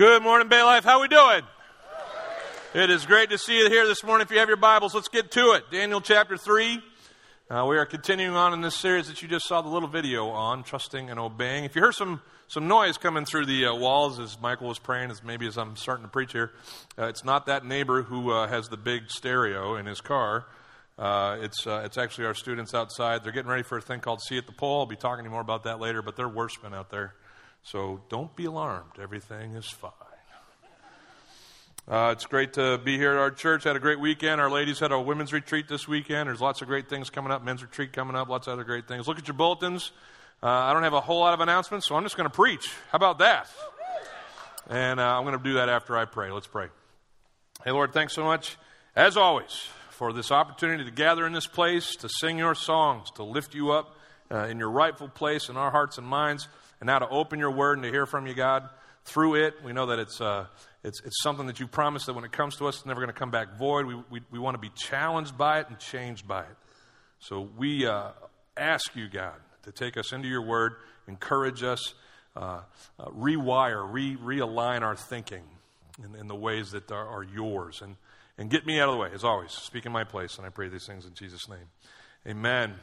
Good morning, Bay Life. How we doing? It is great to see you here this morning. If you have your Bibles, let's get to it. Daniel chapter 3. Uh, we are continuing on in this series that you just saw the little video on, trusting and obeying. If you heard some, some noise coming through the uh, walls as Michael was praying, as maybe as I'm starting to preach here, uh, it's not that neighbor who uh, has the big stereo in his car. Uh, it's, uh, it's actually our students outside. They're getting ready for a thing called See at the Pole. I'll be talking to you more about that later, but they're worshiping out there. So don't be alarmed. Everything is fine. Uh, it's great to be here at our church. Had a great weekend. Our ladies had a women's retreat this weekend. There's lots of great things coming up. Men's retreat coming up. Lots of other great things. Look at your bulletins. Uh, I don't have a whole lot of announcements, so I'm just going to preach. How about that? And uh, I'm going to do that after I pray. Let's pray. Hey, Lord, thanks so much, as always, for this opportunity to gather in this place, to sing your songs, to lift you up uh, in your rightful place in our hearts and minds, and now to open your word and to hear from you, God. Through it, we know that it's uh, it's, it's something that you promised that when it comes to us, it's never going to come back void. We, we, we want to be challenged by it and changed by it. So we uh, ask you, God, to take us into your word, encourage us, uh, uh, rewire, re- realign our thinking in, in the ways that are, are, yours. And, and get me out of the way, as always. Speak in my place, and I pray these things in Jesus' name. Amen.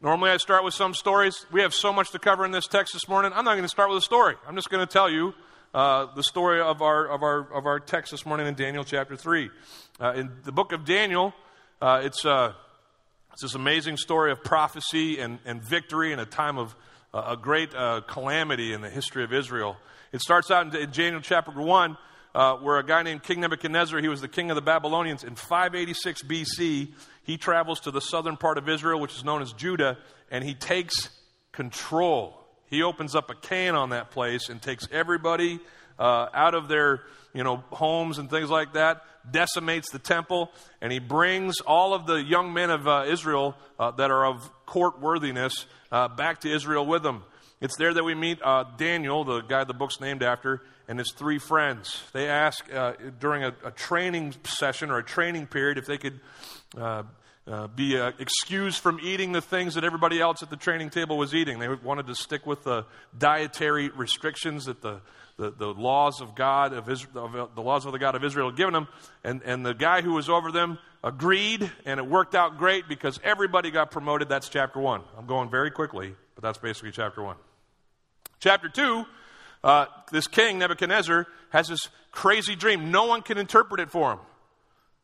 Normally, I start with some stories. We have so much to cover in this text this morning. I'm not going to start with a story. I'm just going to tell you uh, the story of our, of, our, of our text this morning in Daniel chapter 3. Uh, in the book of Daniel, uh, it's, uh, it's this amazing story of prophecy and, and victory in a time of uh, a great uh, calamity in the history of Israel. It starts out in, in Daniel chapter 1. where a guy named King Nebuchadnezzar, he was the king of the Babylonians. In 586 BC, he travels to the southern part of Israel, which is known as Judah, and he takes control. He opens up a can on that place and takes everybody uh, out of their you know homes and things like that decimates the temple and he brings all of the young men of uh, israel uh, that are of court worthiness uh, back to israel with them. It's there that we meet uh, daniel the guy the book's named after and his three friends. They ask uh, during a, a, training session or a training period if they could uh, be uh, excused from eating the things that everybody else at the training table was eating. They wanted to stick with the dietary restrictions that the, the, the laws of God, of, Israel, of uh, the laws of the God of Israel had given them. And, and the guy who was over them agreed, and it worked out great because everybody got promoted. That's chapter one. I'm going very quickly, but that's basically chapter one. Chapter two, uh, this king, Nebuchadnezzar, has this crazy dream. No one can interpret it for him.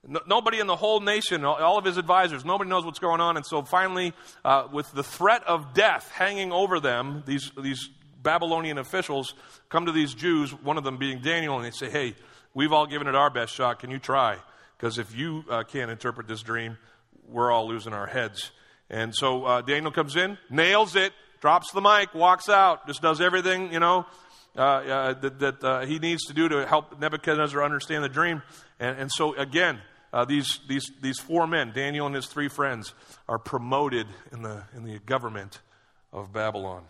No, nobody in the whole nation, all of his advisors, nobody knows what's going on. And so finally, uh, with the threat of death hanging over them, these, these Babylonian officials come to these Jews, one of them being Daniel, and they say, Hey, we've all given it our best shot. Can you try? Because if you uh, can't interpret this dream, we're all losing our heads. And so uh, Daniel comes in, nails it, drops the mic, walks out, just does everything, you know, uh, uh, that, that uh, he needs to do to help Nebuchadnezzar understand the dream. And, and so, again, uh, these, these, these four men, Daniel and his three friends, are promoted in the, in the government of Babylon.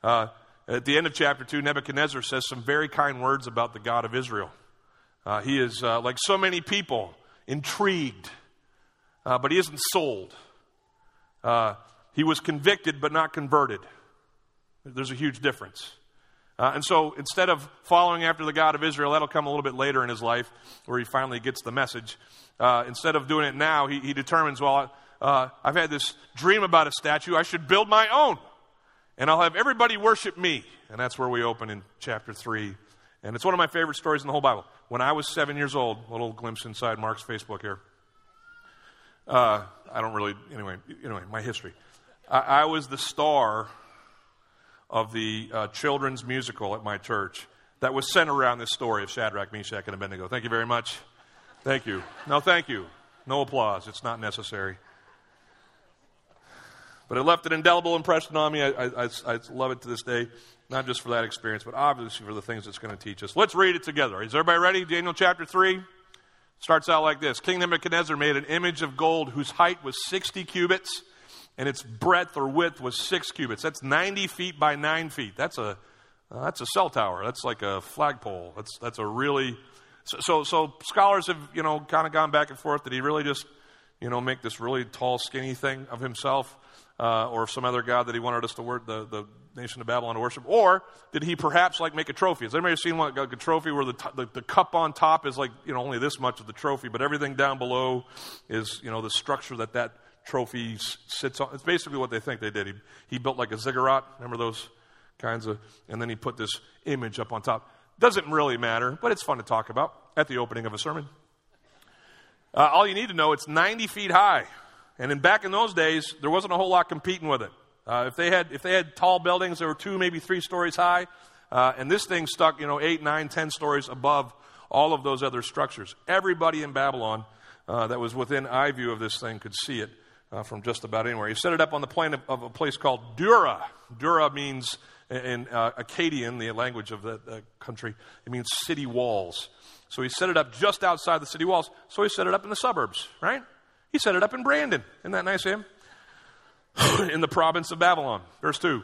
Uh, at the end of chapter 2, Nebuchadnezzar says some very kind words about the God of Israel. Uh, he is, uh, like so many people, intrigued, uh, but he isn't sold. He was convicted, but not converted. There's a huge difference. Uh, and so instead of following after the God of Israel, that'll come a little bit later in his life where he finally gets the message. Uh, instead of doing it now, he, he determines, well, uh, I've had this dream about a statue. I should build my own. And I'll have everybody worship me. And that's where we open in chapter 3. And it's one of my favorite stories in the whole Bible. When I was seven years old, a little glimpse inside Mark's Facebook here. Uh, I don't really, anyway, anyway, my history. I, I was the star of the uh, children's musical at my church that was centered around this story of Shadrach, Meshach, and Abednego. Thank you very much. Thank you. No, thank you. No applause. It's not necessary. But it left an indelible impression on me. I, I, I, love it to this day, not just for that experience, but obviously for the things it's going to teach us. Let's read it together. Is everybody ready? Daniel chapter 3 starts out like this King Nebuchadnezzar made an image of gold whose height was 60 cubits and its breadth or width was six cubits. That's 90 feet by nine feet. That's a, uh, that's a cell tower. That's like a flagpole. That's, that's a really so, so, so scholars have, you know, kind of gone back and forth. Did he really just, you know, make this really tall, skinny thing of himself? Uh, or some other God that he wanted us to work, the, the nation of Babylon to worship? Or did he perhaps like make a trophy? Has anybody seen like a trophy where the, the, the, cup on top is like, you know, only this much of the trophy, but everything down below is, you know, the structure that that trophy sits on? It's basically what they think they did. He, he built like a ziggurat. Remember those kinds of, and then he put this image up on top. Doesn't really matter, but it's fun to talk about at the opening of a sermon. Uh, all you need to know, it's 90 feet high. And in, back in those days, there wasn't a whole lot competing with it. Uh, if, they had, if they had tall buildings, there were two, maybe three stories high. Uh, and this thing stuck, you know, eight, nine, ten stories above all of those other structures. Everybody in Babylon uh, that was within eye view of this thing could see it uh, from just about anywhere. He set it up on the plain of, of a place called Dura. Dura means, in uh, Akkadian, the language of the country, it means city walls. So he set it up just outside the city walls. So he set it up in the suburbs, right? He set it up in Brandon. Isn't that nice of him? in the province of Babylon. Verse 2.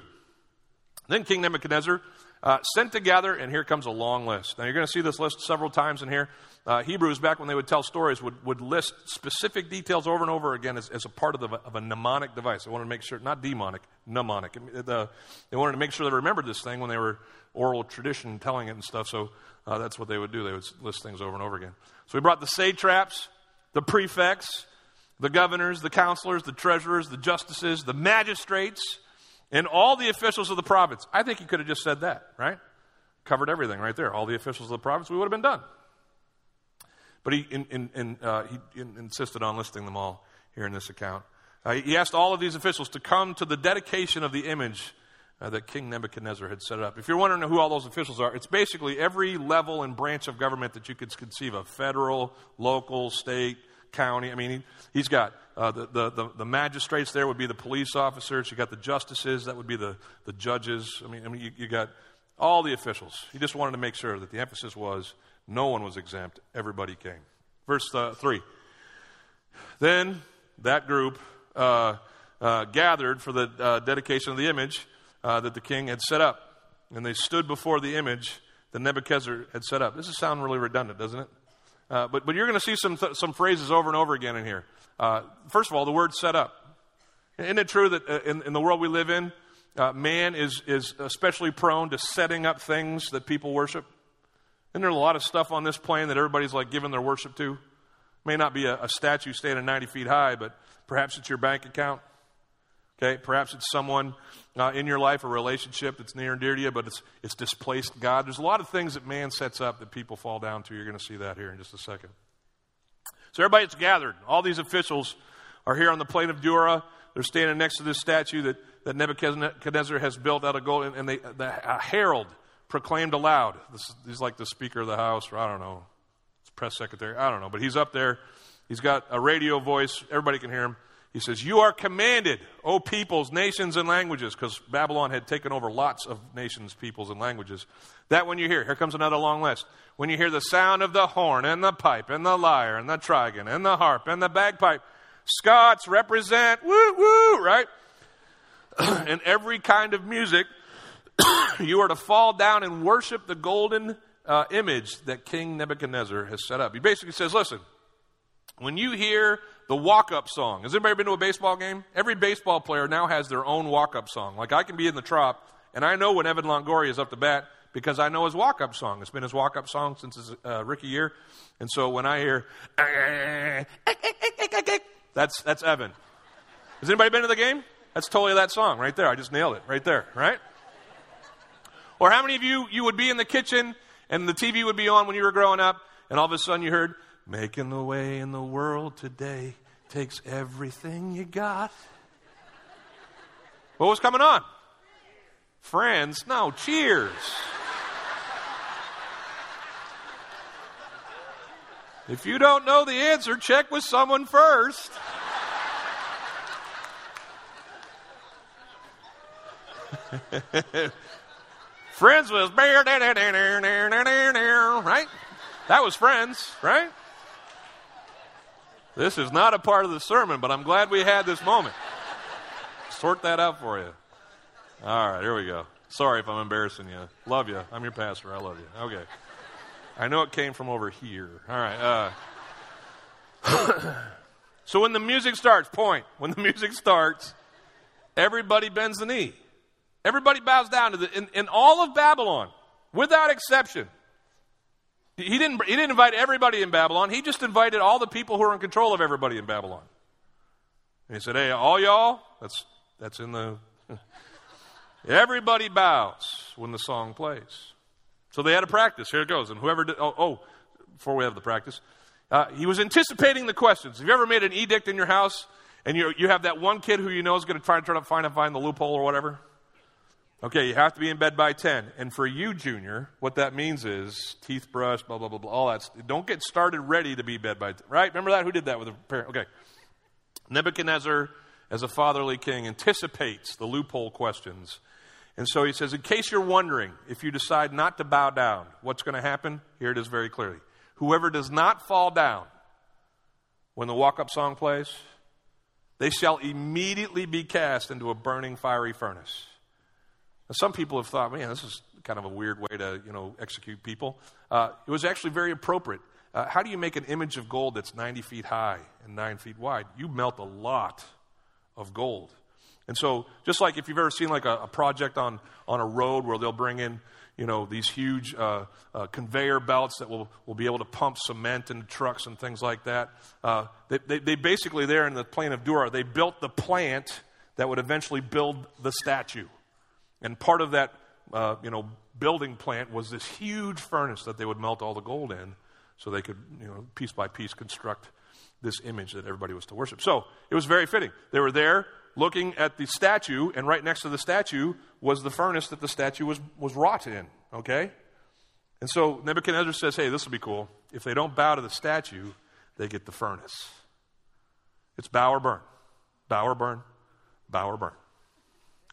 Then King Nebuchadnezzar uh, sent together, and here comes a long list. Now, you're going to see this list several times in here. Uh, Hebrews, back when they would tell stories, would, would list specific details over and over again as, as a part of, the, of a mnemonic device. They wanted to make sure, not demonic, mnemonic. The, they wanted to make sure they remembered this thing when they were oral tradition telling it and stuff. So uh, that's what they would do. They would list things over and over again. So we brought the satraps, the prefects, the governors, the counselors, the treasurers, the justices, the magistrates, and all the officials of the province. I think he could have just said that, right? Covered everything right there. All the officials of the province, we would have been done. But he, in, in, in, uh, he insisted on listing them all here in this account. Uh, he asked all of these officials to come to the dedication of the image uh, that King Nebuchadnezzar had set up. If you're wondering who all those officials are, it's basically every level and branch of government that you could conceive of federal, local, state, county. I mean, he, has got uh, the, the, the, the, magistrates there would be the police officers. You got the justices, that would be the, the judges. I mean, I mean you, you got all the officials. He just wanted to make sure that the emphasis was no one was exempt, everybody came. Verse uh, 3. Then that group uh, uh gathered for the uh, dedication of the image uh, that the king had set up. And they stood before the image that Nebuchadnezzar had set up. This is sound really redundant, doesn't it? Uh, but, but you're going to see some, th- some phrases over and over again in here. Uh, first of all, the word set up. Isn't it true that uh, in, in, the world we live in, uh, man is, is especially prone to setting up things that people worship? Isn't there a lot of stuff on this plane that everybody's like giving their worship to? May not be a, a statue standing 90 feet high, but perhaps it's your bank account. Okay, perhaps it's someone uh, in your life, a relationship that's near and dear to you, but it's, it's displaced God. There's a lot of things that man sets up that people fall down to. You're going to see that here in just a second. So everybody's gathered. All these officials are here on the plain of Dura. They're standing next to this statue that, that Nebuchadnezzar has built out of gold, and, and they, the herald proclaimed aloud. This, he's like the Speaker of the House, or I don't know, press secretary, I don't know, but he's up there. He's got a radio voice. Everybody can hear him. He says, You are commanded, O peoples, nations, and languages, because Babylon had taken over lots of nations, peoples, and languages. That when you hear, here comes another long list. When you hear the sound of the horn, and the pipe, and the lyre, and the trigon, and the harp, and the bagpipe, Scots represent, woo, woo, right? and every kind of music, you are to fall down and worship the golden uh, image that King Nebuchadnezzar has set up. He basically says, Listen, when you hear the walk up song. Has anybody been to a baseball game? Every baseball player now has their own walk up song. Like I can be in the trop, and I know when Evan Longoria is up to bat because I know his walk up song. It's been his walk up song since his uh, rookie year. And so when I hear, that's, that's Evan. Has anybody been to the game? That's totally that song right there. I just nailed it right there, right? Or how many of you, you would be in the kitchen and the TV would be on when you were growing up, and all of a sudden you heard, Making the way in the world today takes everything you got. What was coming on? Friends? No, cheers. If you don't know the answer, check with someone first. friends was right? That was friends, right? This is not a part of the sermon, but I'm glad we had this moment. Sort that out for you. All right, here we go. Sorry if I'm embarrassing you. Love you. I'm your pastor. I love you. Okay. I know it came from over here. All right. Uh, so when the music starts, point. When the music starts, everybody bends the knee. Everybody bows down to the, in, in all of Babylon, without exception. He didn't, he didn't invite everybody in Babylon. He just invited all the people who are in control of everybody in Babylon. And he said, Hey, all y'all, that's, that's in the. everybody bows when the song plays. So they had a practice. Here it goes. And whoever did, oh, oh before we have the practice, uh, he was anticipating the questions. Have you ever made an edict in your house and you, you have that one kid who you know is going to try to try to find, find the loophole or whatever? Okay, you have to be in bed by 10. And for you, Junior, what that means is teeth brush, blah, blah, blah, blah, all that. Don't get started ready to be bed by 10, right? Remember that? Who did that with a parent? Okay. Nebuchadnezzar, as a fatherly king, anticipates the loophole questions. And so he says, in case you're wondering, if you decide not to bow down, what's going to happen? Here it is very clearly. Whoever does not fall down when the walk up song plays, they shall immediately be cast into a burning fiery furnace. Now, some people have thought, man, this is kind of a weird way to, you know, execute people. Uh, it was actually very appropriate. Uh, how do you make an image of gold that's 90 feet high and 9 feet wide? You melt a lot of gold. And so, just like if you've ever seen like a, a project on, on a road where they'll bring in, you know, these huge uh, uh, conveyor belts that will, will be able to pump cement into trucks and things like that. Uh, they, they, they, basically, there in the plain of Dura, they built the plant that would eventually build the statue. And part of that, uh, you know, building plant was this huge furnace that they would melt all the gold in so they could, you know, piece by piece construct this image that everybody was to worship. So it was very fitting. They were there looking at the statue, and right next to the statue was the furnace that the statue was, was wrought in, okay? And so Nebuchadnezzar says, hey, this will be cool. If they don't bow to the statue, they get the furnace. It's bow or burn. Bow or burn. Bow or burn.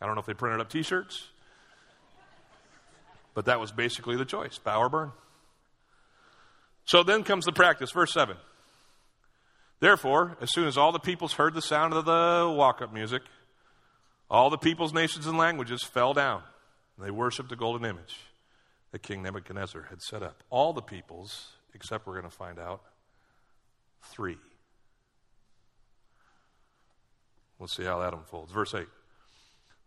I don't know if they printed up t shirts, but that was basically the choice bow or burn. So then comes the practice, verse 7. Therefore, as soon as all the peoples heard the sound of the walk up music, all the peoples, nations, and languages fell down. And They worshiped the golden image that King Nebuchadnezzar had set up. All the peoples, except we're going to find out, three. We'll see how that unfolds. Verse 8.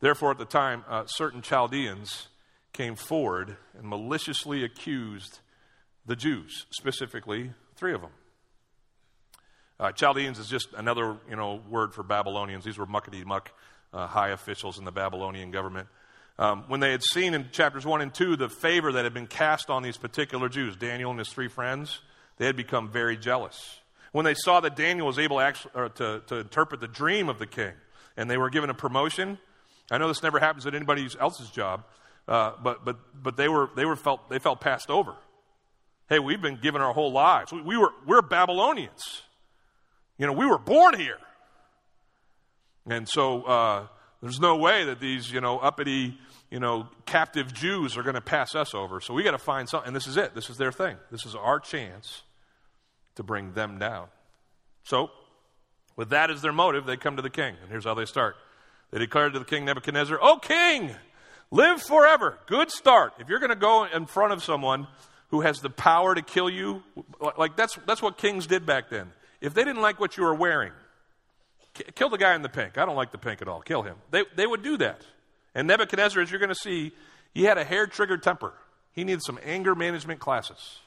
Therefore, at the time, uh, certain Chaldeans came forward and maliciously accused the Jews, specifically three of them. Uh, Chaldeans is just another you know word for Babylonians. These were muckety muck uh, high officials in the Babylonian government. Um, when they had seen in chapters 1 and 2 the favor that had been cast on these particular Jews, Daniel and his three friends, they had become very jealous. When they saw that Daniel was able to, actually, to, to interpret the dream of the king and they were given a promotion, I know this never happens at anybody else's job, uh, but, but, but they, were, they, were felt, they felt passed over. Hey, we've been given our whole lives. We, we were, we're Babylonians. You know, we were born here. And so uh, there's no way that these, you know, uppity, you know, captive Jews are going to pass us over. So we got to find something. And this is it. This is their thing. This is our chance to bring them down. So, with that as their motive, they come to the king. And here's how they start. They declared to the king Nebuchadnezzar, O king, live forever. Good start. If you're going to go in front of someone who has the power to kill you, like that's, that's what kings did back then. If they didn't like what you were wearing, kill the guy in the pink. I don't like the pink at all. Kill him. They, they would do that. And Nebuchadnezzar, as you're going to see, he had a hair triggered temper. He needed some anger management classes.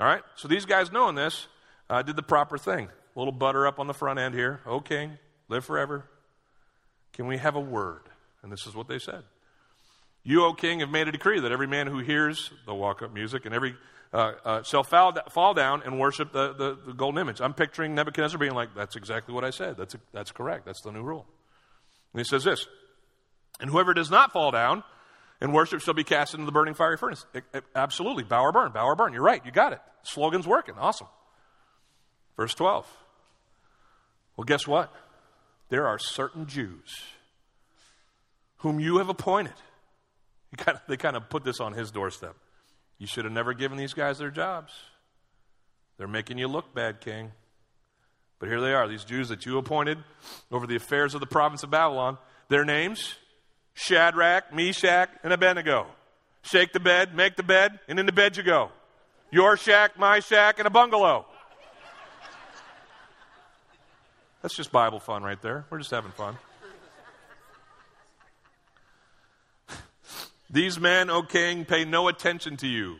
All right? So these guys, knowing this, uh, did the proper thing. A little butter up on the front end here. O king, live forever. Can we have a word? And this is what they said. You, O king, have made a decree that every man who hears the walk up music and every uh, uh, shall fall, fall down and worship the, the, the, golden image. I'm picturing Nebuchadnezzar being like, that's exactly what I said. That's, a, that's correct. That's the new rule. And he says this And whoever does not fall down and worship shall be cast into the burning fiery furnace. It, it, absolutely. Bow or burn. Bow or burn. You're right. You got it. Slogan's working. Awesome. Verse 12. Well, guess what? There are certain Jews whom you have appointed. Kind of, they kind of put this on his doorstep. You should have never given these guys their jobs. They're making you look bad, king. But here they are, these Jews that you appointed over the affairs of the province of Babylon. Their names Shadrach, Meshach, and Abednego. Shake the bed, make the bed, and in the bed you go. Your shack, my shack, and a bungalow. That's just Bible fun right there. We're just having fun. These men, O king, pay no attention to you.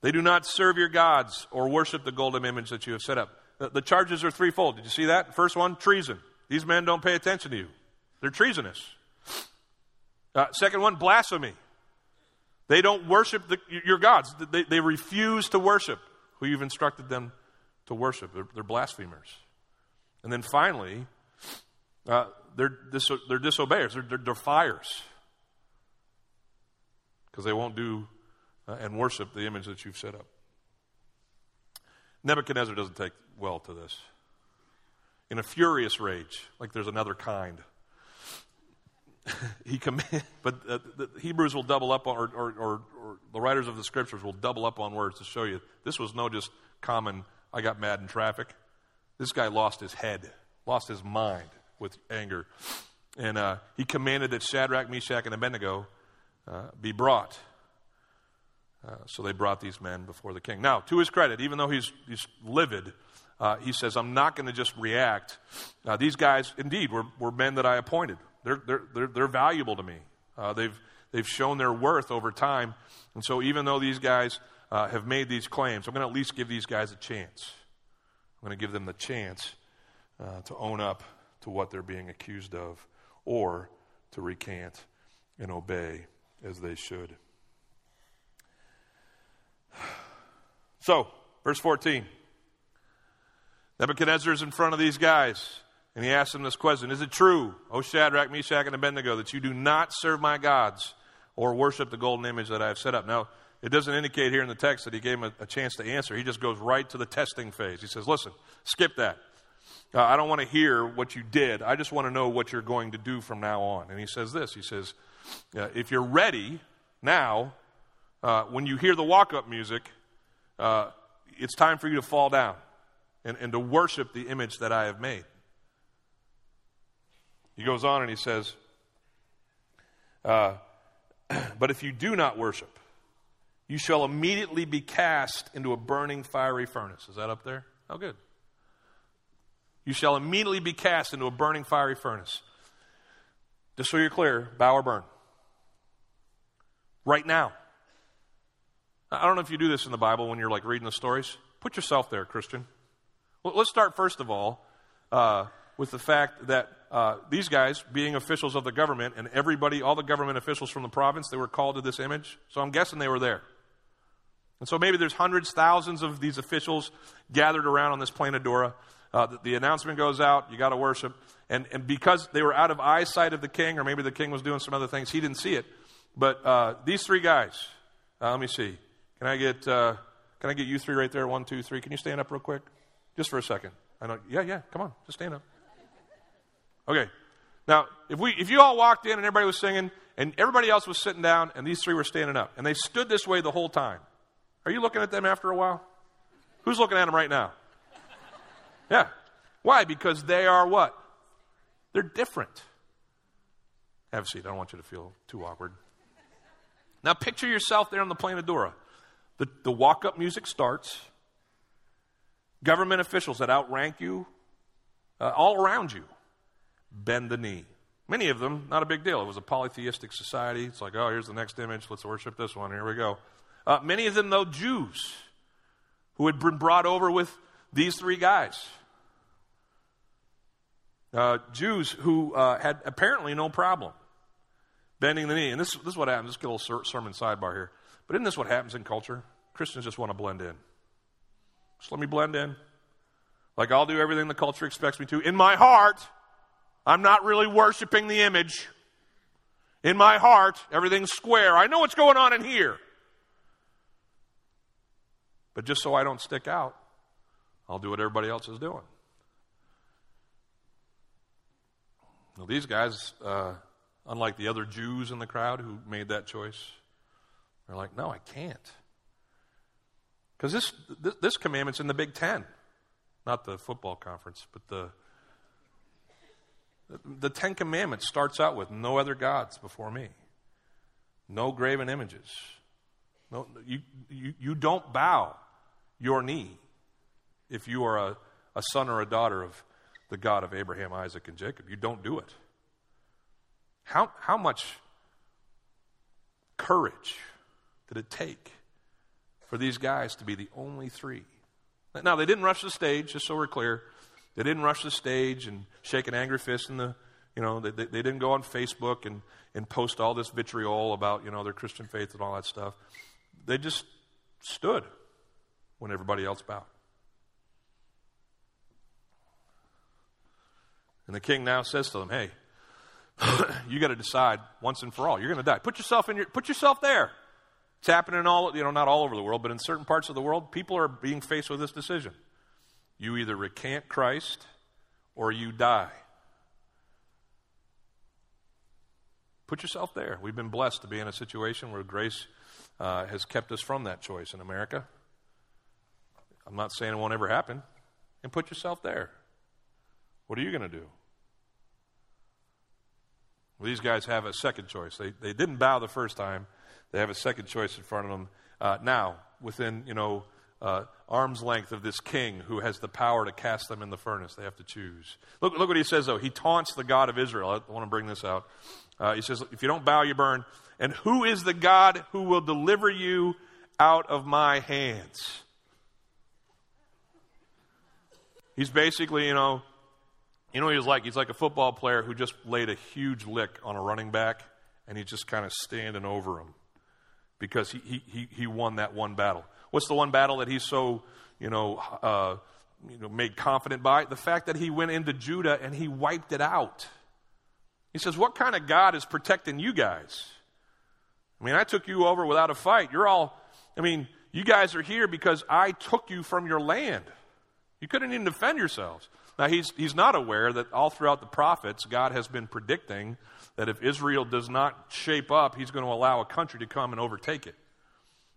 They do not serve your gods or worship the golden image that you have set up. The, the charges are threefold. Did you see that? First one, treason. These men don't pay attention to you, they're treasonous. Uh, second one, blasphemy. They don't worship the, your gods, they, they refuse to worship who you've instructed them to worship. They're, they're blasphemers. And then finally, uh, they're, diso- they're disobeyers, they're, they're defiers. Because they won't do uh, and worship the image that you've set up. Nebuchadnezzar doesn't take well to this. In a furious rage, like there's another kind, he command, but uh, the Hebrews will double up on, or, or, or, or, the writers of the scriptures will double up on words to show you this was no just common, I got mad in traffic. This guy lost his head, lost his mind with anger. And uh, he commanded that Shadrach, Meshach, and Abednego uh, be brought. Uh, so they brought these men before the king. Now, to his credit, even though he's, he's livid, uh, he says, I'm not going to just react. Uh, these guys, indeed, were, were men that I appointed. They're, they're, they're, they're valuable to me. Uh, they've, they've shown their worth over time. And so, even though these guys have made these claims, I'm going to at least give these guys a chance. Going to give them the chance uh, to own up to what they're being accused of or to recant and obey as they should. So, verse 14. Nebuchadnezzar is in front of these guys, and he asks them this question Is it true, O Shadrach, Meshach, and Abednego, that you do not serve my gods or worship the golden image that I have set up? Now, it doesn't indicate here in the text that he gave him a, a chance to answer. He just goes right to the testing phase. He says, Listen, skip that. Uh, I don't want to hear what you did. I just want to know what you're going to do from now on. And he says this He says, If you're ready now, uh, when you hear the walk up music, uh, it's time for you to fall down and, and to worship the image that I have made. He goes on and he says, uh, But if you do not worship, you shall immediately be cast into a burning fiery furnace. Is that up there? Oh, good. You shall immediately be cast into a burning fiery furnace. Just so you're clear, bow or burn. Right now. I don't know if you do this in the Bible when you're like reading the stories. Put yourself there, Christian. Well, let's start first of all uh, with the fact that uh, these guys, being officials of the government, and everybody, all the government officials from the province, they were called to this image. So I'm guessing they were there. And so maybe there's hundreds, thousands of these officials gathered around on this plain of Dura. Uh, the, the, announcement goes out, you got to worship. And, and because they were out of eyesight of the king, or maybe the king was doing some other things, he didn't see it. But uh, these three guys, uh, let me see. Can I get uh, can I get you three right there? One, two, three. Can you stand up real quick, just for a second? I know. Yeah, yeah. Come on, just stand up. Okay. Now, if we if you all walked in and everybody was singing and everybody else was sitting down and these three were standing up and they stood this way the whole time, are you looking at them after a while? Who's looking at them right now? Yeah. Why? Because they are what? They're different. Have a seat. I don't want you to feel too awkward. Now picture yourself there on the Dura. The, the walk up music starts. Government officials that outrank you, uh, all around you, bend the knee. Many of them, not a big deal. It was a polytheistic society. It's like, oh, here's the next image. Let's worship this one. Here we go. Uh, many of them, though, Jews who had been brought over with these three guys. Uh, Jews who uh, had apparently no problem bending the knee. And this, this is what happens. A little sermon sidebar here. But isn't this what happens in culture? Christians just want to blend in. Just let me blend in. Like I'll do everything the culture expects me to. In my heart, I'm not really worshiping the image. In my heart, everything's square. I know what's going on in here. But just so I don't stick out, I'll do what everybody else is doing. Now, these guys, uh, unlike the other Jews in the crowd who made that choice, they're like, no, I can't. Because this, this, this commandment's in the Big Ten, not the football conference, but the, the Ten Commandments starts out with no other gods before me, no graven images. No, you, you, you don't bow your knee if you are a, a son or a daughter of the God of Abraham, Isaac, and Jacob. You don't do it. How, how much courage did it take for these guys to be the only three? Now, they didn't rush the stage, just so we're clear. They didn't rush the stage and shake an angry fist in the, you know, they, they, they didn't go on Facebook and, and post all this vitriol about, you know, their Christian faith and all that stuff. They just stood when everybody else bowed. And the king now says to them, Hey, you got to decide once and for all. You're going to die. Put yourself in your, put yourself there. It's happening all, you know, not all over the world, but in certain parts of the world, people are being faced with this decision. You either recant Christ or you die. Put yourself there. We've been blessed to be in a situation where grace uh, has kept us from that choice in America. I'm not saying it won't ever happen. And put yourself there. What are you going to do? Well, these guys have a second choice. They, they didn't bow the first time. They have a second choice in front of them uh, now, within, you know, uh, arm's length of this king who has the power to cast them in the furnace. They have to choose. Look, look what he says, though. He taunts the God of Israel. I want to bring this out. Uh, he says, If you don't bow, you burn. And who is the God who will deliver you out of my hands? He's basically, you know, you know what he's like? He's like a football player who just laid a huge lick on a running back, and he's just kind of standing over him because he, he, he won that one battle. What's the one battle that he's so, you know, uh, you know, made confident by? The fact that he went into Judah and he wiped it out. He says, What kind of God is protecting you guys? I mean, I took you over without a fight. You're all, I mean, you guys are here because I took you from your land. You couldn't even defend yourselves. Now, he's, he's not aware that all throughout the prophets, God has been predicting that if Israel does not shape up, he's going to allow a country to come and overtake it.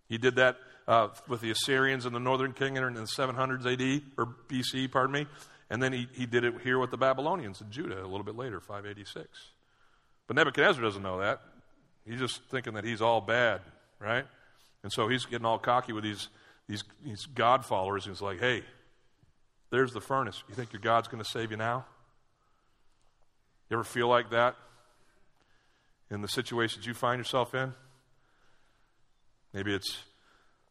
He did that uh, with the Assyrians in the northern kingdom in the 700s AD, or BC, pardon me. And then he, he did it here with the Babylonians in Judah a little bit later, 586. But Nebuchadnezzar doesn't know that. He's just thinking that he's all bad, right? And so he's getting all cocky with these, these, these God followers. And He's like, hey, there's the furnace. You think your God's going to save you now? You ever feel like that in the situations you find yourself in? Maybe it's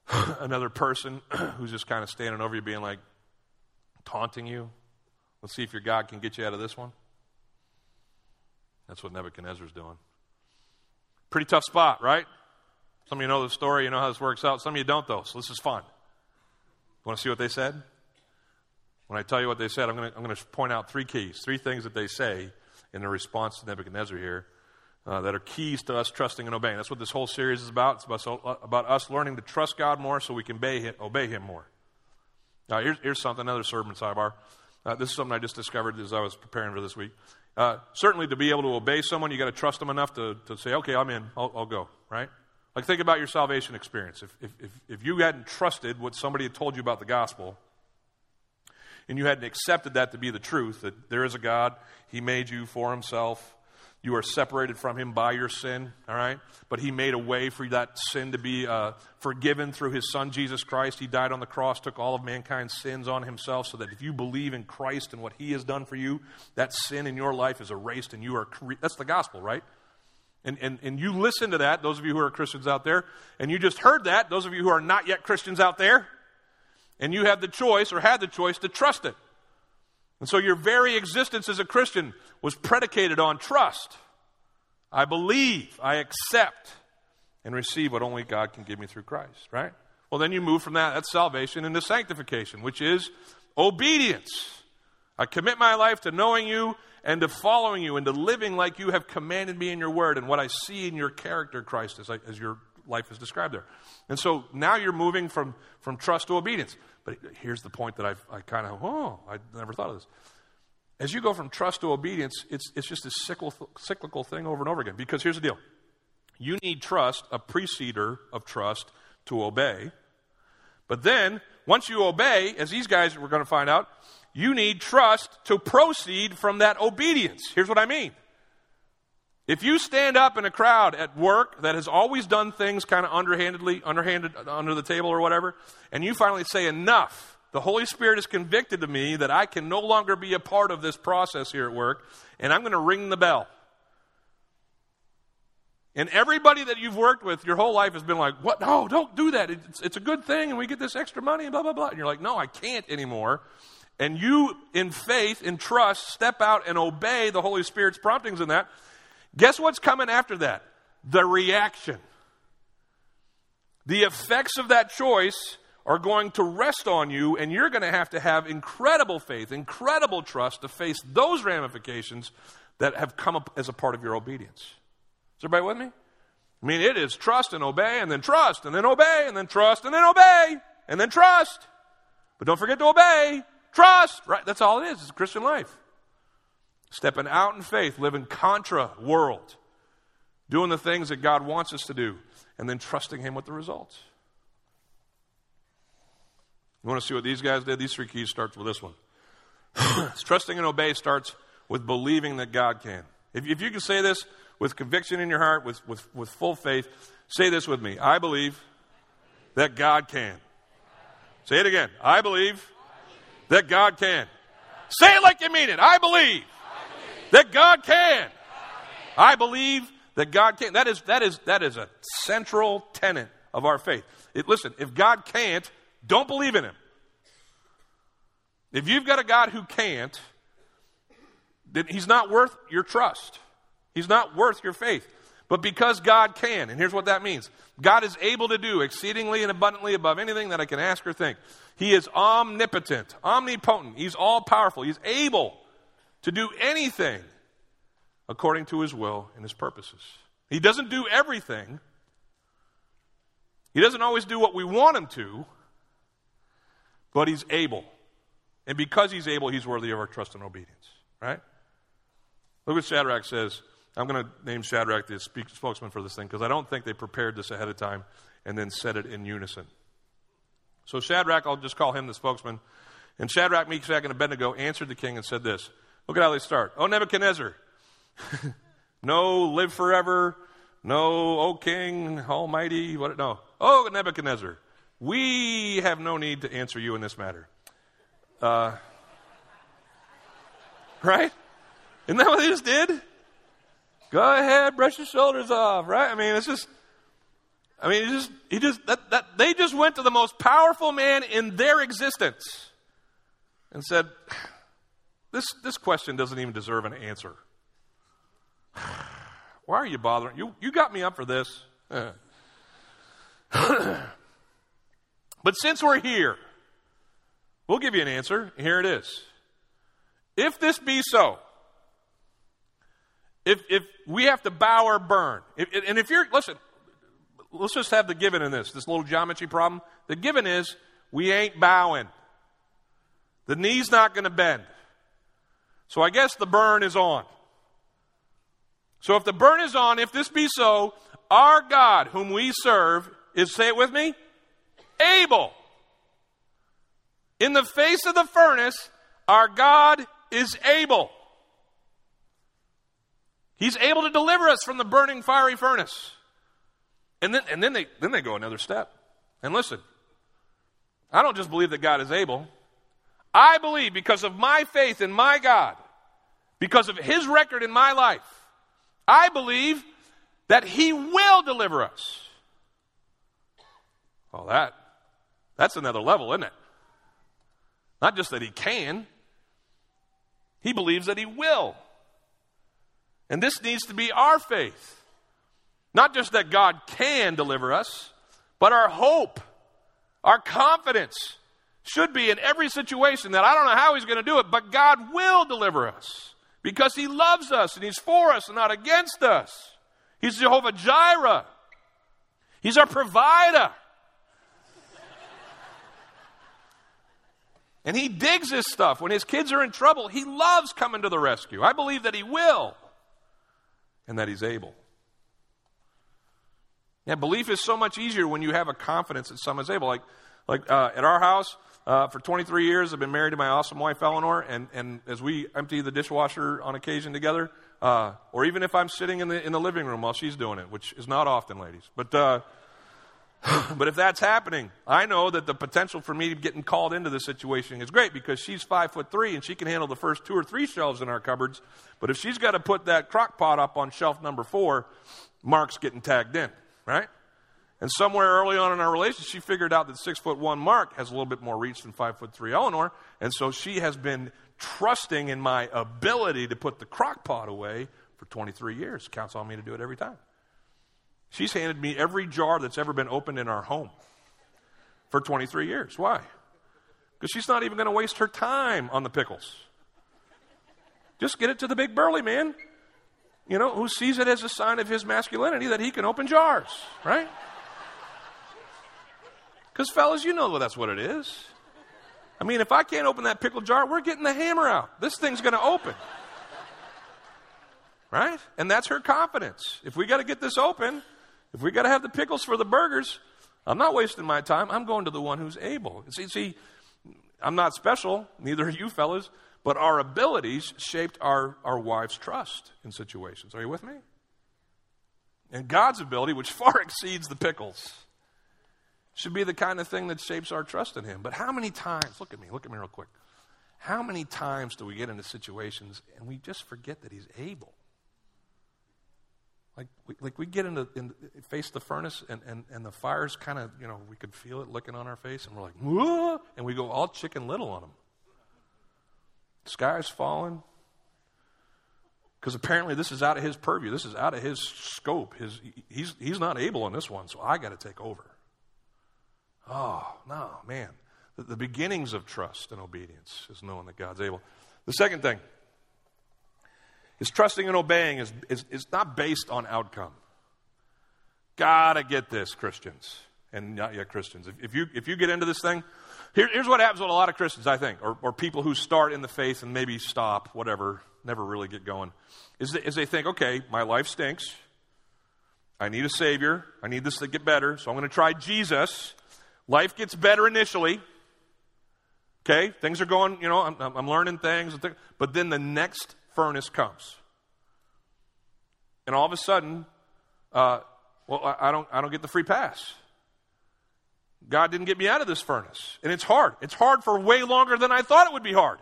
another person who's just kind of standing over you, being like, taunting you. Let's see if your God can get you out of this one. That's what Nebuchadnezzar's doing. Pretty tough spot, right? Some of you know the story, you know how this works out. Some of you don't, though, so this is fun. Want to see what they said? When I tell you what they said, I'm going to, point out three keys, three things that they say in their response to Nebuchadnezzar here uh, that are keys to us trusting and obeying. That's what this whole series is about. It's about, uh, about us learning to trust God more so we can obey Him, obey him more. Now, here's, here's something, another sermon sidebar. Uh, this is something I just discovered as I was preparing for this week. Uh, certainly, to be able to obey someone, you got to trust them enough to, to say, okay, I'm in, I'll, I'll go, right? Like, think about your salvation experience. If, if, if, if you hadn't trusted what somebody had told you about the gospel, and you hadn't accepted that to be the truth, that there is a God, He made you for Himself, you are separated from Him by your sin, all right? But He made a way for that sin to be uh, forgiven through His Son, Jesus Christ. He died on the cross, took all of mankind's sins on Himself, so that if you believe in Christ and what He has done for you, that sin in your life is erased and you are. That's the gospel, right? And, and, and you listen to that, those of you who are Christians out there, and you just heard that, those of you who are not yet Christians out there, and you have the choice or had the choice to trust it. And so your very existence as a Christian was predicated on trust. I believe, I accept, and receive what only God can give me through Christ, right? Well, then you move from that, that's salvation, into sanctification, which is obedience. I commit my life to knowing you and to following you and to living like you have commanded me in your word and what I see in your character, Christ, as, I, as your life is described there. And so now you're moving from, from trust to obedience. But here's the point that I've, I kind of, oh, I never thought of this. As you go from trust to obedience, it's, it's just a cyclical, cyclical thing over and over again. Because here's the deal you need trust, a preceder of trust, to obey. But then, once you obey, as these guys we're going to find out, you need trust to proceed from that obedience. Here's what I mean. If you stand up in a crowd at work that has always done things kind of underhandedly, underhanded, under the table or whatever, and you finally say, enough, the Holy Spirit has convicted to me that I can no longer be a part of this process here at work, and I'm going to ring the bell. And everybody that you've worked with your whole life has been like, what? No, don't do that. It's, it's a good thing and we get this extra money and blah, blah, blah. And you're like, no, I can't anymore. And you, in faith, in trust, step out and obey the Holy Spirit's promptings in that. Guess what's coming after that? The reaction. The effects of that choice are going to rest on you, and you're going to have to have incredible faith, incredible trust to face those ramifications that have come up as a part of your obedience. Is everybody with me? I mean, it is trust and obey, and then trust, and then obey, and then trust, and then obey, and then trust. But don't forget to obey. Trust, right? That's all it is. It's Christian life. Stepping out in faith, living contra world, doing the things that God wants us to do, and then trusting Him with the results. You want to see what these guys did? These three keys starts with this one. trusting and obey starts with believing that God can. If, if you can say this with conviction in your heart, with, with, with full faith, say this with me. I believe that God can. Say it again. I believe that God can. Say it like you mean it. I believe that God can. I believe that God can. That is, that is, that is a central tenet of our faith. It, listen, if God can't, don't believe in him. If you've got a God who can't, then he's not worth your trust. He's not worth your faith. But because God can, and here's what that means God is able to do exceedingly and abundantly above anything that I can ask or think. He is omnipotent, omnipotent. He's all powerful. He's able to do anything according to his will and his purposes. He doesn't do everything, he doesn't always do what we want him to, but he's able. And because he's able, he's worthy of our trust and obedience. Right? Look what Shadrach says. I'm going to name Shadrach the spokesman for this thing because I don't think they prepared this ahead of time and then said it in unison. So Shadrach, I'll just call him the spokesman. And Shadrach, Meshach, and Abednego answered the king and said this. Look at how they start. Oh, Nebuchadnezzar. no, live forever. No, O king, almighty. What? No. Oh, Nebuchadnezzar. We have no need to answer you in this matter. Uh, right? Isn't that what they just did? Go ahead, brush your shoulders off, right? I mean, it's just, I mean, just, he just, that, that, they just went to the most powerful man in their existence and said, this, this question doesn't even deserve an answer. Why are you bothering? You, you got me up for this. but since we're here, we'll give you an answer. Here it is. If this be so, if, if we have to bow or burn, if, and if you're, listen, let's just have the given in this, this little geometry problem. The given is we ain't bowing. The knee's not going to bend. So I guess the burn is on. So if the burn is on, if this be so, our God, whom we serve, is, say it with me, able. In the face of the furnace, our God is able. He's able to deliver us from the burning fiery furnace. And then, and then, they, then they go another step. And listen, I don't just believe that God is able. I believe because of my faith in my God, because of his record in my life, I believe that he will deliver us. Oh, that, that's another level, isn't it? Not just that he can, he believes that he will. And this needs to be our faith. Not just that God can deliver us, but our hope, our confidence should be in every situation that I don't know how He's going to do it, but God will deliver us because He loves us and He's for us and not against us. He's Jehovah Jireh, He's our provider. And he digs his stuff. When his kids are in trouble, he loves coming to the rescue. I believe that he will and that He's able. Yeah, belief is so much easier when you have a confidence that someone's able. Like, like uh, at our house, uh, for 23 years, I've been married to my awesome wife, Eleanor, and, and as we empty the dishwasher on occasion together, uh, or even if I'm sitting in the, in the living room while she's doing it, which is not often, ladies, but uh, but if that's happening, I know that the potential for me getting called into this situation is great because she's five foot three and she can handle the first two or three shelves in our cupboards. But if she's got to put that crock pot up on shelf number four, Mark's getting tagged in, right? And somewhere early on in our relationship, she figured out that six foot one Mark has a little bit more reach than five foot three Eleanor. And so she has been trusting in my ability to put the crock pot away for 23 years. Counts on me to do it every time. She's handed me every jar that's ever been opened in our home for 23 years. Why? Because she's not even going to waste her time on the pickles. Just get it to the big burly man, you know, who sees it as a sign of his masculinity that he can open jars, right? Because, fellas, you know that's what it is. I mean, if I can't open that pickle jar, we're getting the hammer out. This thing's going to open. Right? And that's her confidence. If we got to get this open, if we got to have the pickles for the burgers, I'm not wasting my time. I'm going to the one who's able. See, see, I'm not special, neither are you fellas, but our abilities shaped our, our wives' trust in situations. Are you with me? And God's ability, which far exceeds the pickles, should be the kind of thing that shapes our trust in Him. But how many times, look at me, look at me real quick. How many times do we get into situations and we just forget that He's able? Like we, like we get into in, face the furnace and, and, and the fire's kind of, you know, we could feel it licking on our face and we're like, Whoa! and we go all chicken little on them. The sky's falling. Because apparently this is out of his purview. This is out of his scope. His, he's, he's not able on this one, so I got to take over. Oh, no, man. The, the beginnings of trust and obedience is knowing that God's able. The second thing, is trusting and obeying is, is, is not based on outcome. Gotta get this, Christians, and not yet Christians. If, if, you, if you get into this thing, here, here's what happens with a lot of Christians, I think, or, or people who start in the faith and maybe stop, whatever, never really get going, is, is they think, okay, my life stinks. I need a Savior. I need this to get better, so I'm going to try Jesus. Life gets better initially. Okay, things are going, you know, I'm, I'm learning things, but then the next furnace comes. And all of a sudden, uh, well, I, don't, I don't get the free pass. God didn't get me out of this furnace. And it's hard. It's hard for way longer than I thought it would be hard.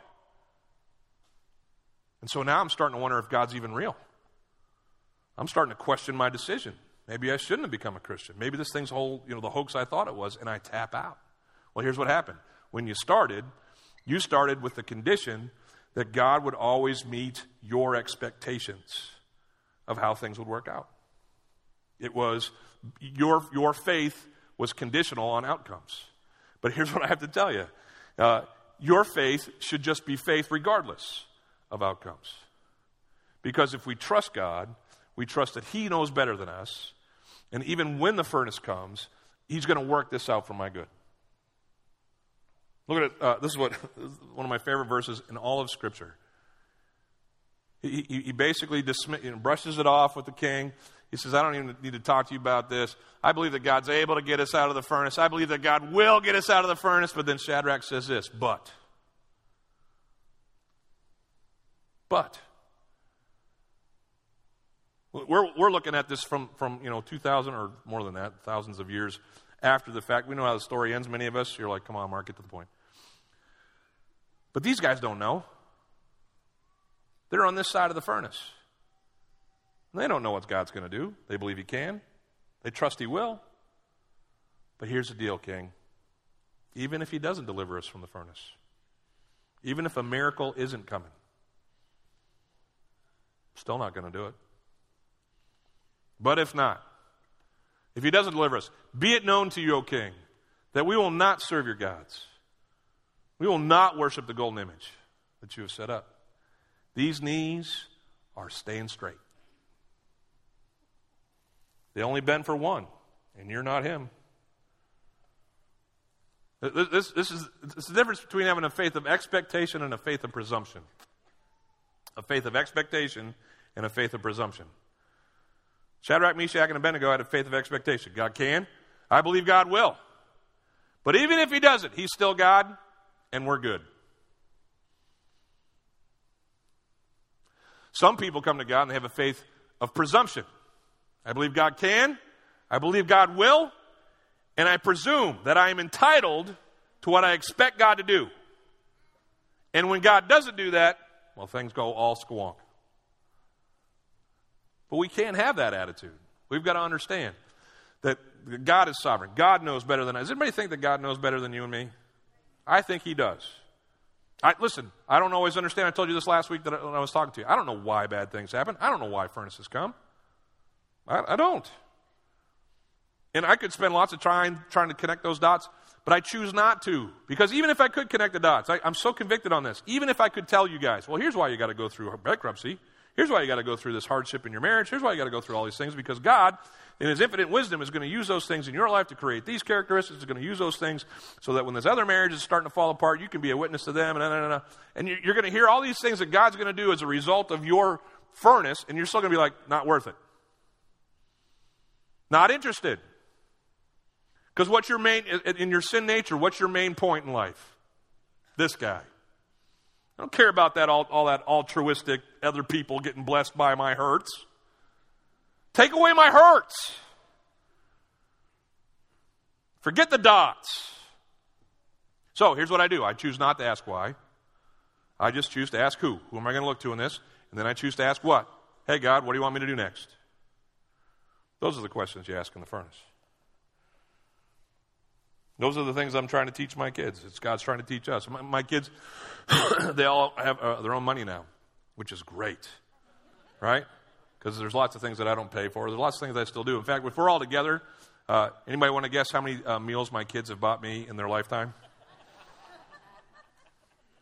And so now I'm starting to wonder if God's even real. I'm starting to question my decision. Maybe I shouldn't have become a Christian. Maybe this thing's whole, you know, the hoax I thought it was, and I tap out. Well, here's what happened. When you started, you started with the condition that God would always meet your expectations of how things would work out. It was your, your faith was conditional on outcomes. But here's what I have to tell you uh, your faith should just be faith regardless of outcomes. Because if we trust God, we trust that He knows better than us. And even when the furnace comes, He's going to work this out for my good. Look at it. Uh, this is what one of my favorite verses in all of Scripture. He, he, he basically dismiss, you know, brushes it off with the king. He says, I don't even need to talk to you about this. I believe that God's able to get us out of the furnace. I believe that God will get us out of the furnace. But then Shadrach says this, but. But. We're, we're looking at this from, from, you know, 2,000 or more than that, thousands of years after the fact. We know how the story ends, many of us. You're like, come on, Mark, get to the point. But these guys don't know. They're on this side of the furnace. They don't know what God's going to do. They believe He can, they trust He will. But here's the deal, King. Even if He doesn't deliver us from the furnace, even if a miracle isn't coming, still not going to do it. But if not, if He doesn't deliver us, be it known to you, O King, that we will not serve your gods. We will not worship the golden image that you have set up. These knees are staying straight. They only bend for one, and you're not him. This, this, is, this is the difference between having a faith of expectation and a faith of presumption. A faith of expectation and a faith of presumption. Shadrach, Meshach, and Abednego had a faith of expectation. God can. I believe God will. But even if he doesn't, he's still God and we're good. Some people come to God and they have a faith of presumption. I believe God can, I believe God will, and I presume that I am entitled to what I expect God to do. And when God doesn't do that, well, things go all squonk. But we can't have that attitude. We've got to understand that God is sovereign. God knows better than us. Does anybody think that God knows better than you and me? I think He does. I, listen, I don't always understand. I told you this last week that I, when I was talking to you. I don't know why bad things happen. I don't know why furnaces come. I, I don't. And I could spend lots of time trying to connect those dots, but I choose not to. Because even if I could connect the dots, I, I'm so convicted on this. Even if I could tell you guys, well, here's why you got to go through bankruptcy. Here's why you got to go through this hardship in your marriage. Here's why you got to go through all these things because God, in His infinite wisdom, is going to use those things in your life to create these characteristics. Is going to use those things so that when this other marriage is starting to fall apart, you can be a witness to them. And, and you're going to hear all these things that God's going to do as a result of your furnace, and you're still going to be like, not worth it. Not interested. Because what's your main, in your sin nature, what's your main point in life? This guy. I don't care about that all, all that altruistic other people getting blessed by my hurts. Take away my hurts. Forget the dots. So here's what I do I choose not to ask why. I just choose to ask who. Who am I going to look to in this? And then I choose to ask what. Hey, God, what do you want me to do next? Those are the questions you ask in the furnace. Those are the things I'm trying to teach my kids. It's God's trying to teach us. My, my kids, they all have uh, their own money now, which is great, right? Because there's lots of things that I don't pay for. There's lots of things I still do. In fact, if we're all together, uh, anybody want to guess how many uh, meals my kids have bought me in their lifetime?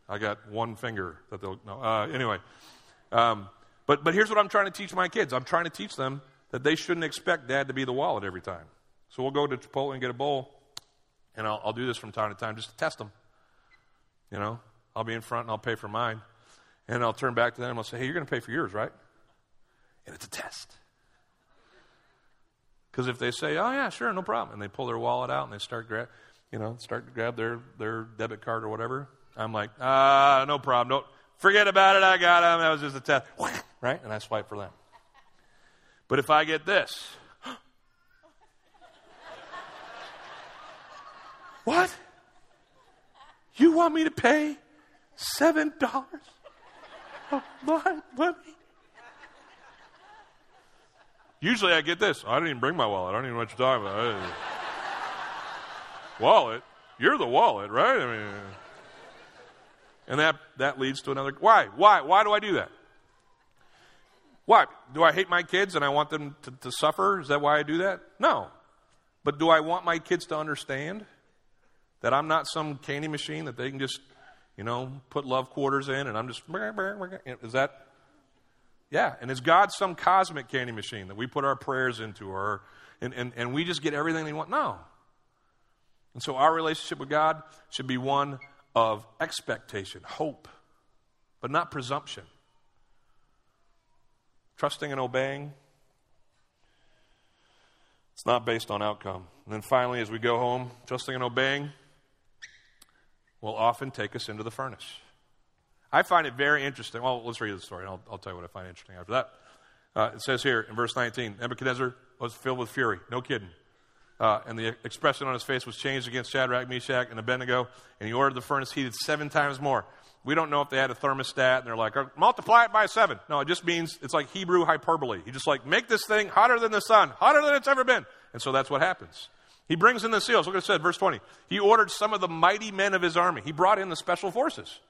I got one finger that they'll. No, uh, anyway, um, but but here's what I'm trying to teach my kids. I'm trying to teach them that they shouldn't expect dad to be the wallet every time. So we'll go to Chipotle and get a bowl and I'll, I'll do this from time to time just to test them. You know, I'll be in front and I'll pay for mine. And I'll turn back to them and I'll say, hey, you're going to pay for yours, right? And it's a test. Because if they say, oh, yeah, sure, no problem, and they pull their wallet out and they start grab, you know, start to grab their, their debit card or whatever, I'm like, ah, uh, no problem. Don't, forget about it. I got them. That was just a test. Right? And I swipe for them. But if I get this, What? You want me to pay seven dollars of my money? Usually I get this. I didn't even bring my wallet. I don't even know what you're talking about. wallet? You're the wallet, right? I mean, and that, that leads to another. Why? Why? Why do I do that? Why? Do I hate my kids and I want them to, to suffer? Is that why I do that? No. But do I want my kids to understand that I'm not some candy machine that they can just, you know, put love quarters in and I'm just, is that? Yeah. And is God some cosmic candy machine that we put our prayers into or, and, and, and we just get everything they want? No. And so our relationship with God should be one of expectation, hope, but not presumption. Trusting and obeying. It's not based on outcome. And then finally, as we go home, trusting and obeying will often take us into the furnace. I find it very interesting. Well, let's read the story, and I'll, I'll tell you what I find interesting after that. Uh, it says here in verse 19 Nebuchadnezzar was filled with fury. No kidding. Uh, and the expression on his face was changed against Shadrach, Meshach, and Abednego, and he ordered the furnace heated seven times more. We don't know if they had a thermostat and they're like, multiply it by seven. No, it just means it's like Hebrew hyperbole. You just like, make this thing hotter than the sun, hotter than it's ever been. And so that's what happens. He brings in the seals. Look what it said, verse 20. He ordered some of the mighty men of his army. He brought in the special forces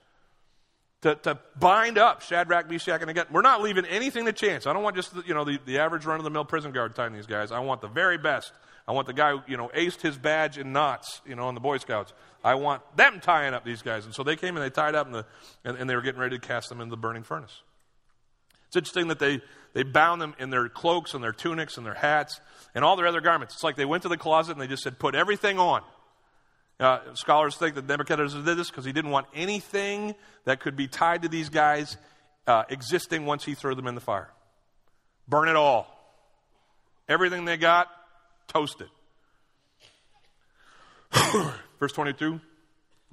to, to bind up Shadrach, Meshach, and again, we're not leaving anything to chance. I don't want just the, you know the, the average run of the mill prison guard tying these guys. I want the very best. I want the guy who you know aced his badge in knots, you know, in the Boy Scouts. I want them tying up these guys. And so they came and they tied up, and, the, and, and they were getting ready to cast them into the burning furnace. It's interesting that they, they bound them in their cloaks and their tunics and their hats and all their other garments. It's like they went to the closet and they just said, put everything on. Uh, scholars think that Nebuchadnezzar did this because he didn't want anything that could be tied to these guys uh, existing once he threw them in the fire. Burn it all. Everything they got, toast it. Verse 22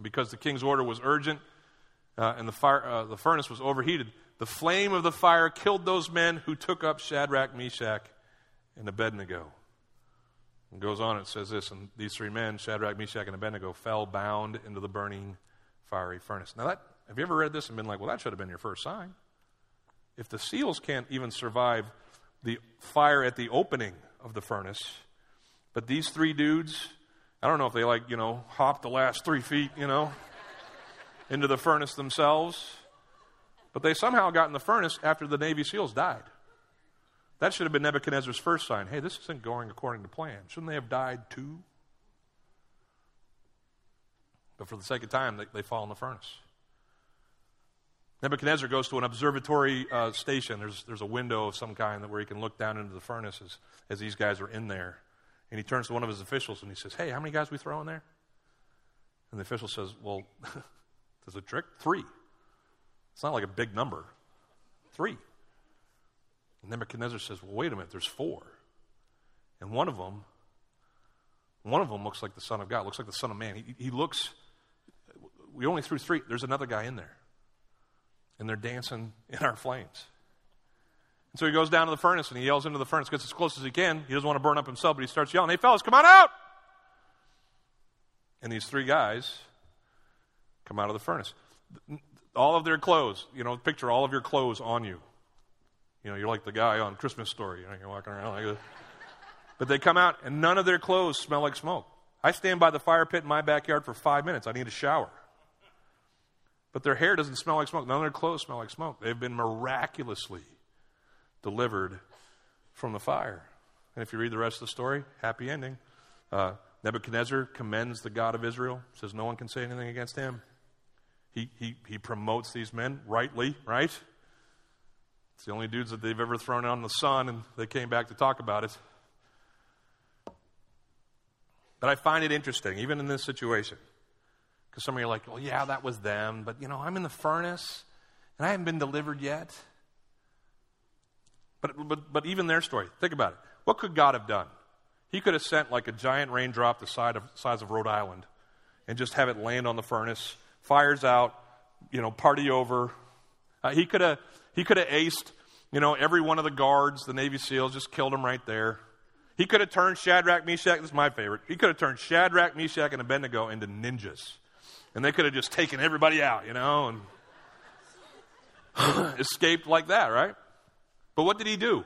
because the king's order was urgent uh, and the, fire, uh, the furnace was overheated, the flame of the fire killed those men who took up Shadrach, Meshach, and Abednego. It goes on, it says this, and these three men, Shadrach, Meshach, and Abednego, fell bound into the burning fiery furnace. Now, that, have you ever read this and been like, well, that should have been your first sign? If the seals can't even survive the fire at the opening of the furnace, but these three dudes, I don't know if they like, you know, hopped the last three feet, you know, into the furnace themselves, but they somehow got in the furnace after the Navy SEALs died. That should have been Nebuchadnezzar's first sign. Hey, this isn't going according to plan. Shouldn't they have died too? But for the sake of time, they, they fall in the furnace. Nebuchadnezzar goes to an observatory uh, station. There's, there's a window of some kind where he can look down into the furnaces as these guys are in there. And he turns to one of his officials and he says, Hey, how many guys we throw in there? And the official says, Well, there's a trick? Three. It's not like a big number. Three. And Nebuchadnezzar says, Well, wait a minute, there's four. And one of them, one of them looks like the Son of God, looks like the Son of Man. He, he looks, we only threw three. There's another guy in there and they're dancing in our flames. And so he goes down to the furnace and he yells into the furnace, gets as close as he can. He doesn't want to burn up himself, but he starts yelling, Hey, fellas, come on out! And these three guys come out of the furnace. All of their clothes, you know, picture all of your clothes on you. You know, you're like the guy on Christmas Story. You know, you're walking around like this. But they come out and none of their clothes smell like smoke. I stand by the fire pit in my backyard for five minutes. I need a shower. But their hair doesn't smell like smoke. None of their clothes smell like smoke. They've been miraculously delivered from the fire. And if you read the rest of the story, happy ending. Uh, Nebuchadnezzar commends the God of Israel, says no one can say anything against him. He, he, he promotes these men rightly, right? It's the only dudes that they've ever thrown out in the sun, and they came back to talk about it. But I find it interesting, even in this situation, because some of you are like, well, yeah, that was them, but you know, I'm in the furnace and I haven't been delivered yet. But, but, but even their story, think about it. What could God have done? He could have sent like a giant raindrop the size of, size of Rhode Island and just have it land on the furnace, fires out, you know, party over. Uh, he could have he could have aced, you know, every one of the guards, the Navy SEALs, just killed him right there. He could have turned Shadrach, Meshach, this is my favorite. He could have turned Shadrach, Meshach, and Abednego into ninjas and they could have just taken everybody out, you know, and escaped like that, right? But what did he do?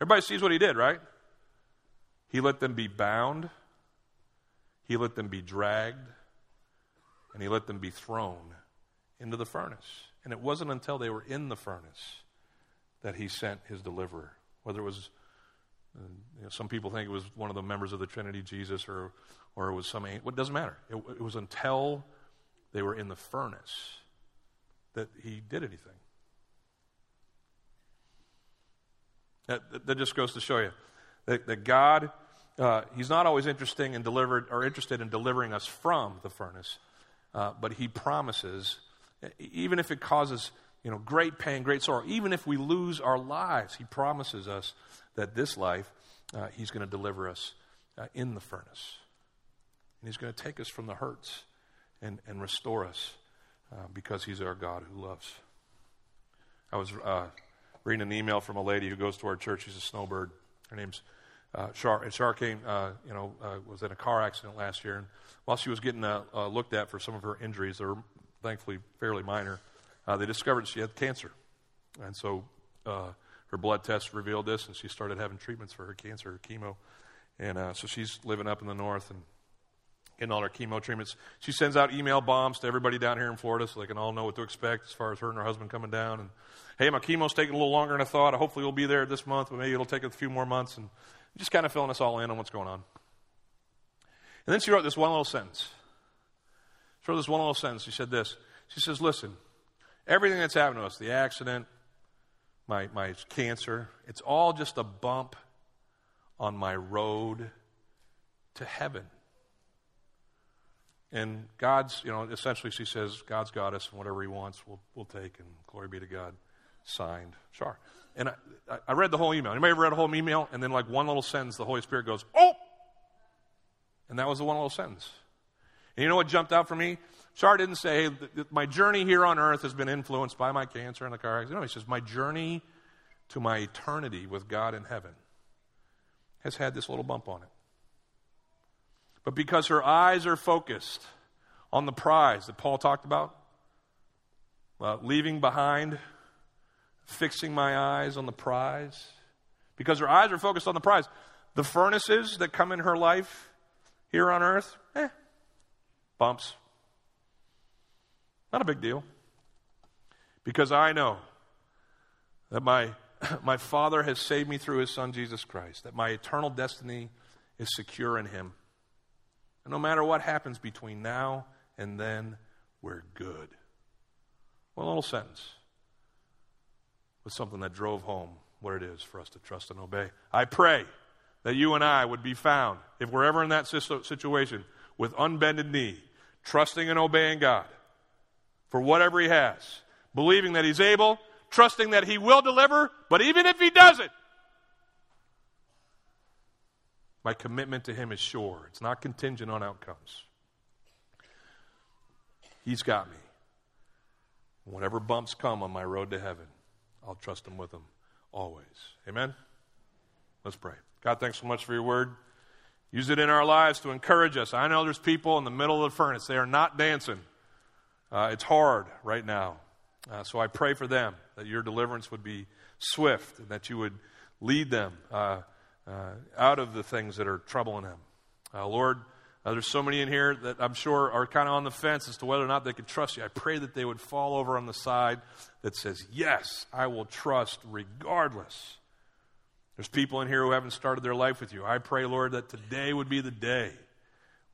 Everybody sees what he did, right? He let them be bound, he let them be dragged, and he let them be thrown into the furnace. And it wasn't until they were in the furnace that he sent his deliverer. Whether it was, uh, you know, some people think it was one of the members of the Trinity, Jesus, or or it was some angel. It doesn't matter. It, it was until they were in the furnace that he did anything. That, that just goes to show you that, that God, uh, He's not always interesting in delivered or interested in delivering us from the furnace, uh, but He promises, even if it causes you know great pain, great sorrow, even if we lose our lives, He promises us that this life uh, He's going to deliver us uh, in the furnace. And He's going to take us from the hurts and, and restore us uh, because He's our God who loves. I was uh, reading an email from a lady who goes to our church. She's a snowbird. Her name's uh, Char. And Char came, uh, you know, uh, was in a car accident last year. And while she was getting uh, uh, looked at for some of her injuries, they were thankfully fairly minor, uh, they discovered she had cancer. And so her blood test revealed this, and she started having treatments for her cancer, her chemo. And so she's living up in the north and getting all her chemo treatments. She sends out email bombs to everybody down here in Florida so they can all know what to expect as far as her and her husband coming down. And hey, my chemo's taking a little longer than I thought. Hopefully, we'll be there this month, but maybe it'll take a few more months. And just kind of filling us all in on what's going on. And then she wrote this one little sentence. She wrote this one little sentence. She said this. She says, Listen, everything that's happened to us, the accident, my, my cancer, it's all just a bump on my road to heaven. And God's, you know, essentially she says, God's got us, and whatever He wants, we'll, we'll take, and glory be to God. Signed, Char. And I, I read the whole email. Anybody ever read a whole email? And then, like, one little sentence, the Holy Spirit goes, Oh! And that was the one little sentence. And you know what jumped out for me? Char didn't say, hey, my journey here on earth has been influenced by my cancer and the car accident. No, he says, my journey to my eternity with God in heaven has had this little bump on it. but because her eyes are focused on the prize that Paul talked about, uh, leaving behind, fixing my eyes on the prize, because her eyes are focused on the prize. The furnaces that come in her life here on earth, eh, bumps. Not a big deal. Because I know that my, my Father has saved me through his Son, Jesus Christ, that my eternal destiny is secure in him. And no matter what happens between now and then, we're good. One little sentence was something that drove home what it is for us to trust and obey. I pray that you and I would be found, if we're ever in that situation, with unbended knee, trusting and obeying God for whatever He has, believing that He's able, trusting that He will deliver, but even if He doesn't, my commitment to Him is sure. It's not contingent on outcomes. He's got me. Whatever bumps come on my road to heaven, I'll trust Him with them always. Amen? Let's pray. God, thanks so much for your word. Use it in our lives to encourage us. I know there's people in the middle of the furnace, they are not dancing. Uh, it's hard right now. Uh, so I pray for them that your deliverance would be swift and that you would lead them uh, uh out of the things that are troubling them. Uh, Lord, uh, there's so many in here that I'm sure are kind of on the fence as to whether or not they can trust you. I pray that they would fall over on the side that says, Yes, I will trust regardless. There's people in here who haven't started their life with you. I pray, Lord, that today would be the day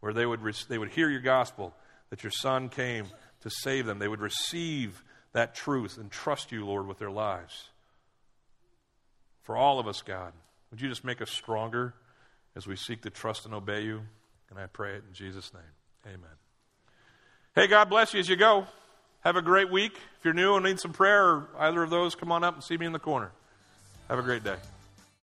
where they would, they would hear your gospel, that your son came to save them. They would receive that truth and trust you, Lord, with their lives. For all of us, God, would you just make us stronger as we seek to trust and obey you? And I pray it in Jesus' name. Amen. Hey, God bless you as you go. Have a great week. If you're new and need some prayer or either of those, come on up and see me in the corner. Have a great day.